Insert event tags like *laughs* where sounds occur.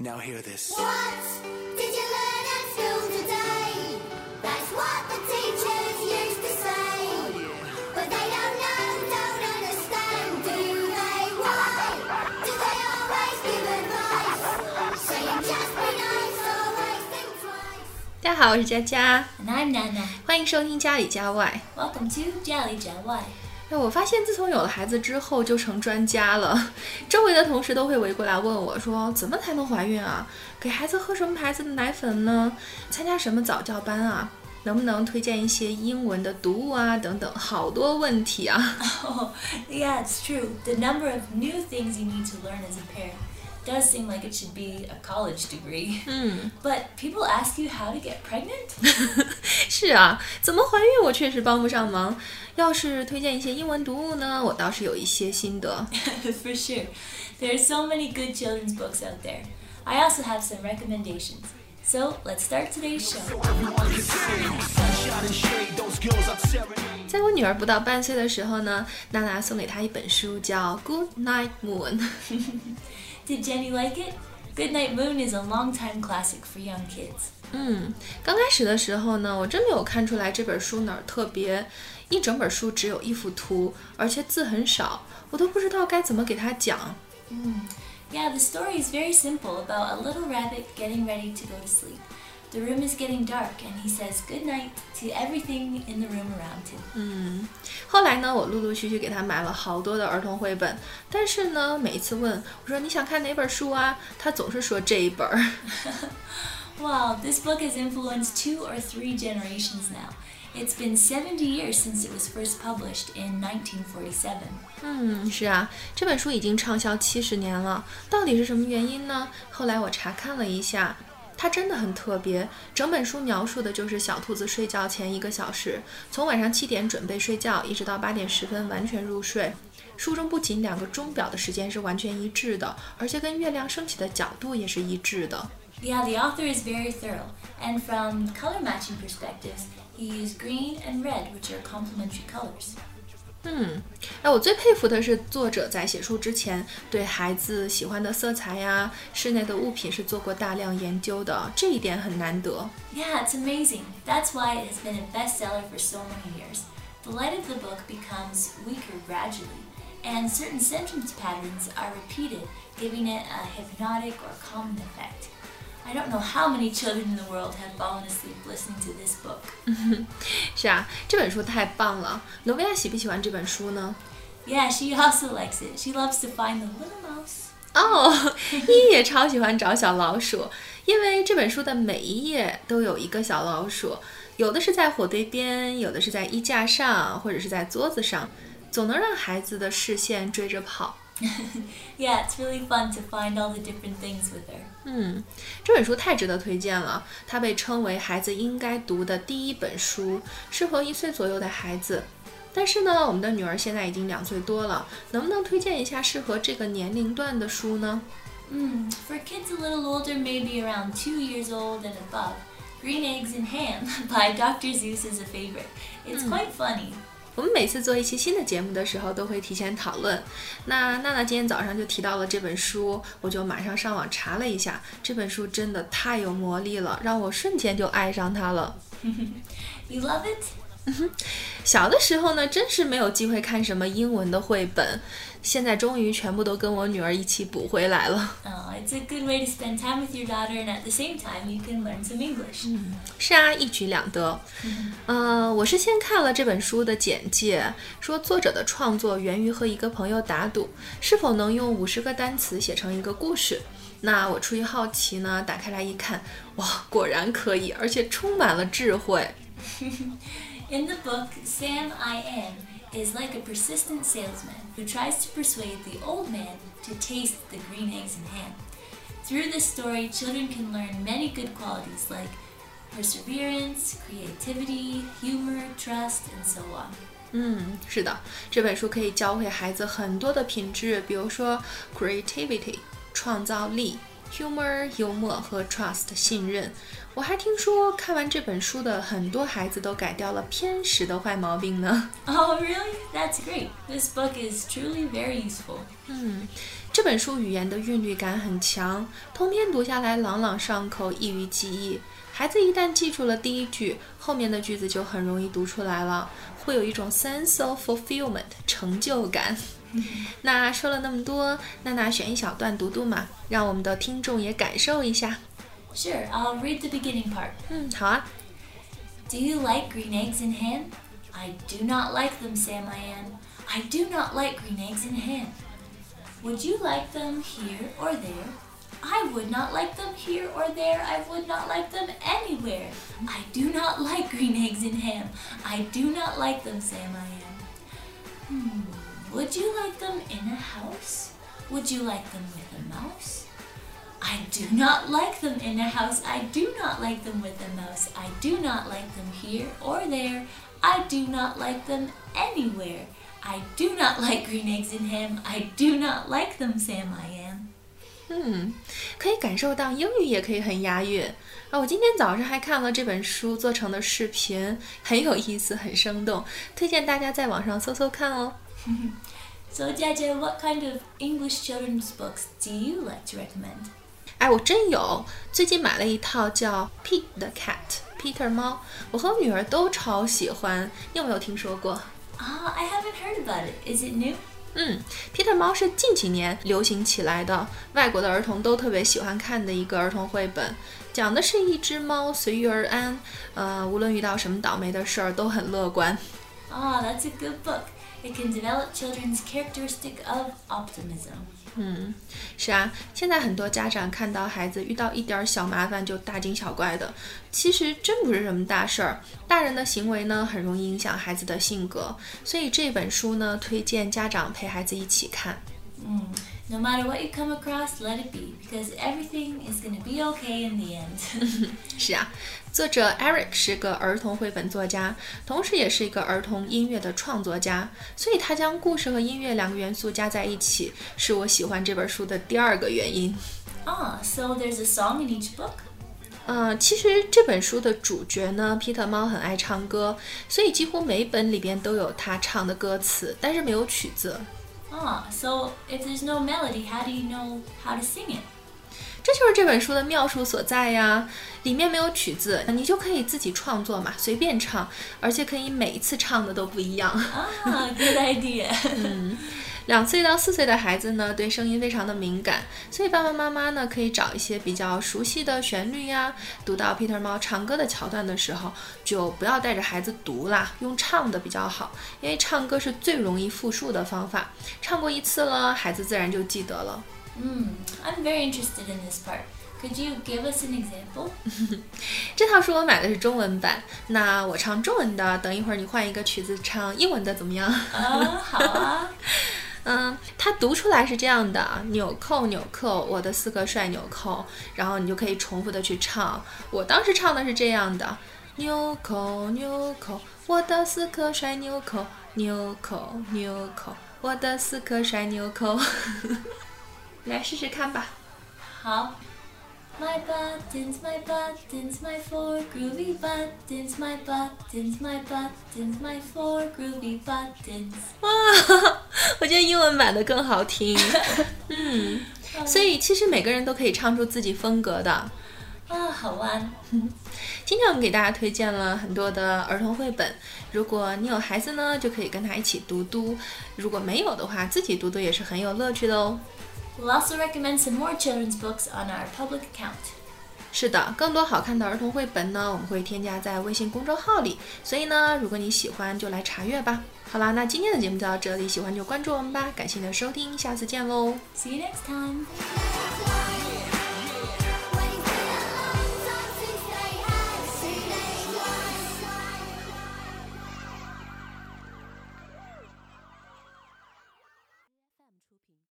Now hear this. What did you learn at school today? That's what the teachers used to say. But they don't know, don't understand, do they? Why do they always give advice? Saying just be nice, always think twice. 大家好，我是佳佳， And I'm Nana. 欢迎收听家里家外。 Welcome to Jelly Jet Y. 哎，我发现自从有了孩子之后，就成专家了。周围的同事都会围过来问我说：“怎么才能怀孕啊？给孩子喝什么牌子的奶粉呢？参加什么早教班啊？能不能推荐一些英文的读物啊？等等，好多问题啊！*laughs* Oh, yeah, it's true. The number of new things you need to learn as a parent does seem like it should be a college degree. But people ask you how to get pregnant? *laughs* 是啊，怎么怀孕我确实帮不上忙。要是推荐一些英文读物呢，我倒是有一些心得。 For *laughs* sure. There are so many good children's books out there. I also have some recommendations. So let's start today's show. 在我女儿不到半岁的时候呢，娜娜送给她一本书，叫《Good Night Moon》。 Did Jenny like it? Goodnight Moon is a longtime classic for young kids. 嗯，刚开始的时候呢，我真没有看出来这本书哪儿特别，一整本书只有一幅图，而且字很少，我都不知道该怎么给她讲。 Yeah, the story is very simple about a little rabbit getting ready to go to sleep. The room is getting dark, and he says goodnight to everything in the room around him. 后来呢，我陆陆续续给她买了好多的儿童绘本，但是呢，每一次问我说你想看哪本书啊，她总是说这一本儿。 Wow, *laughs* this book has influenced two or three generations now. It's been 70 years since it was first published in 1947. 嗯，是啊，这本书已经畅销七十年了，到底是什么原因呢？后来我查看了一下，它真的很特别。整本书描述的就是小兔子睡觉前一个小时，从晚上七点准备睡觉，一直到八点十分完全入睡。书中不仅两个钟表的时间是完全一致的，而且跟月亮升起的角度也是一致的。 Yeah, the author is very thorough, and from color matching perspectives, he used green and red, which are complementary colors. 嗯，哎，我最佩服的是作者在写书之前对孩子喜欢的色彩呀、室内的物品是做过大量研究的，这一点很难得。 Yeah, it's amazing. That's why it has been a bestseller for so many years. The light of the book becomes weaker gradually, and certain sentence patterns are repeated, giving it a hypnotic or calming effect. I don't know how many children in the world have fallen asleep listening to this book. 是啊，这本书太棒了。挪威亚喜不喜欢这本书呢？Yeah, she also likes it. She loves to find the little mouse. 哦，依依也超喜欢找小老鼠，因为这本书的每一页都有一个小老鼠，有的是在火堆边，有的是在衣架上，或者是在桌子上，总能让孩子的视线追着跑。*laughs* yeah, it's really fun to find all the different things with her. 嗯，这本书太值得推荐了。它被称为孩子应该读的第一本书，适合一岁左右的孩子。但是呢，我们的女儿现在已经两岁多了，能不能推荐一下适合这个年龄段的书呢？嗯，For kids a little older, maybe around two years old and above, Green Eggs and Ham *laughs* by Dr. Seuss is a favorite. It's mm. quite funny. 我们每次做一期新的节目的时候，都会提前讨论。那娜娜今天早上就提到了这本书，我就马上上网查了一下，这本书真的太有魔力了，让我瞬间就爱上它了。*laughs* You love it? 小的时候呢，真是没有机会看什么英文的绘本，现在终于全部都跟我女儿一起补回来了。Oh, it's a good way to spend time with your daughter, and at the same time, you can learn some English. 是啊，一举两得。呃，我是先看了这本书的简介，说作者的创作源于和一个朋友打赌，是否能用五十个单词写成一个故事。那我出于好奇呢，打开来一看，哇，果然可以，而且充满了智慧。*laughs* In the book, Sam I Am is like a persistent salesman who tries to persuade the old man to taste the green eggs and ham. Through this story, children can learn many good qualities like perseverance, creativity, humor, trust, and so on. 嗯，是的，这本书可以教会孩子很多的品质，比如说 creativity 创造力 humor 幽默和 trust 信任。我还听说看完这本书的很多孩子都改掉了偏食的坏毛病呢。*laughs* Oh, really? That's great. This book is truly very useful. 嗯，这本书语言的韵律感很强，通篇读下来朗朗上口，易于记忆。孩子一旦记住了第一句，后面的句子就很容易读出来了，会有一种 sense of fulfillment 成就感。*laughs* 那说了那么多，娜娜选一小段读读嘛，让我们的听众也感受一下。 Sure, I'll read the beginning part. 嗯，好啊。 Do you like green eggs and ham? I do not like them, Sam I am. I do not like green eggs and ham. Would you like them here or there? I would not like them here or there. I would not like them anywhere. I do not like *laughs* green eggs and ham. I do not like them, Sam I am. Hmm. Would you like them in a house? Would you like them with a mouse? I do not like them in a house. I do not like them with a mouse. I do not like them here or there. I do not like them anywhere. I do not like *laughs* green eggs and ham. I do not like them, Sam I am. 嗯，可以感受到英语也可以很押韵啊！我今天早上还看了这本书做成的视频，很有意思，很生动，推荐大家在网上搜搜看哦。 *laughs* So, Jaja, what kind of English children's books do you like to recommend? 哎，我真有，最近买了一套叫《Pete the Cat》Peter 猫，我和我女儿都超喜欢。你有没有听说过？ Ah, I haven't heard about it. Is it new? 嗯，Peter 猫是近几年流行起来的，外国的儿童都特别喜欢看的一个儿童绘本，讲的是一只猫随遇而安，呃，无论遇到什么倒霉的事儿都很乐观。 Ah, that's a good book. It can develop children's characteristic of optimism. 嗯，是啊，现在很多家长看到孩子遇到一点儿小麻烦就大惊小怪的，其实真不是什么大事儿。大人的行为呢，很容易影响孩子的性格，所以这本书呢，推荐家长陪孩子一起看。Mm. No matter what you come across, let it be, because everything is going to be okay in the end. 是啊，作者 Eric 是个儿童绘本作家，同时也是一个儿童音乐的创作家，所以他将故事和音乐两个元素加在一起，是我喜欢这本书的第二个原因。ah, so there's a song in each book? 呃，其实这本书的主角呢，皮特猫很爱唱歌，所以几乎每本里边都有他唱的歌词，但是没有曲子。Ah, so if there's no melody, how do you know how to sing it? 这就是这本书的妙处所在呀！里面没有曲子，你就可以自己创作嘛，随便唱，而且可以每一次唱的都不一样。 Ah, good idea. *laughs* *laughs* 两岁到四岁的孩子呢，对声音非常的敏感，所以爸爸妈妈呢可以找一些比较熟悉的旋律呀。读到 Peter 猫唱歌的桥段的时候，就不要带着孩子读啦，用唱的比较好，因为唱歌是最容易复述的方法。唱过一次了，孩子自然就记得了。嗯、mm,，I'm very interested in this part. Could you give us an example? *laughs* 这套书我买的是中文版，那我唱中文的，等一会儿你换一个曲子唱英文的怎么样？Ah, 好啊。*laughs* 嗯，它读出来是这样的：啊纽扣纽扣，我的四颗帅纽扣。然后你就可以重复的去唱。我当时唱的是这样的：纽扣纽扣，我的四颗帅纽扣，纽扣纽扣，我的四颗帅纽扣。来试试看吧。好。My buttons, my buttons, my four groovy buttons, my buttons, my buttons, my four groovy buttons. 哇，*laughs* 我觉得英文版的更好听。*laughs* 嗯，所以其实每个人都可以唱出自己风格的。啊，好玩。今天我们给大家推荐了很多的儿童绘本，如果你有孩子呢，就可以跟他一起读读；如果没有的话，自己读读也是很有乐趣的哦。We'll also recommend some more children's books on our public account. 是的，更多好看的儿童绘本呢，我们会添加在微信公众号里，所以呢，如果你喜欢，就来查阅吧。好啦，那今天的节目就到这里，喜欢就关注我们吧，感谢你的收听，下次见喽。See you next time.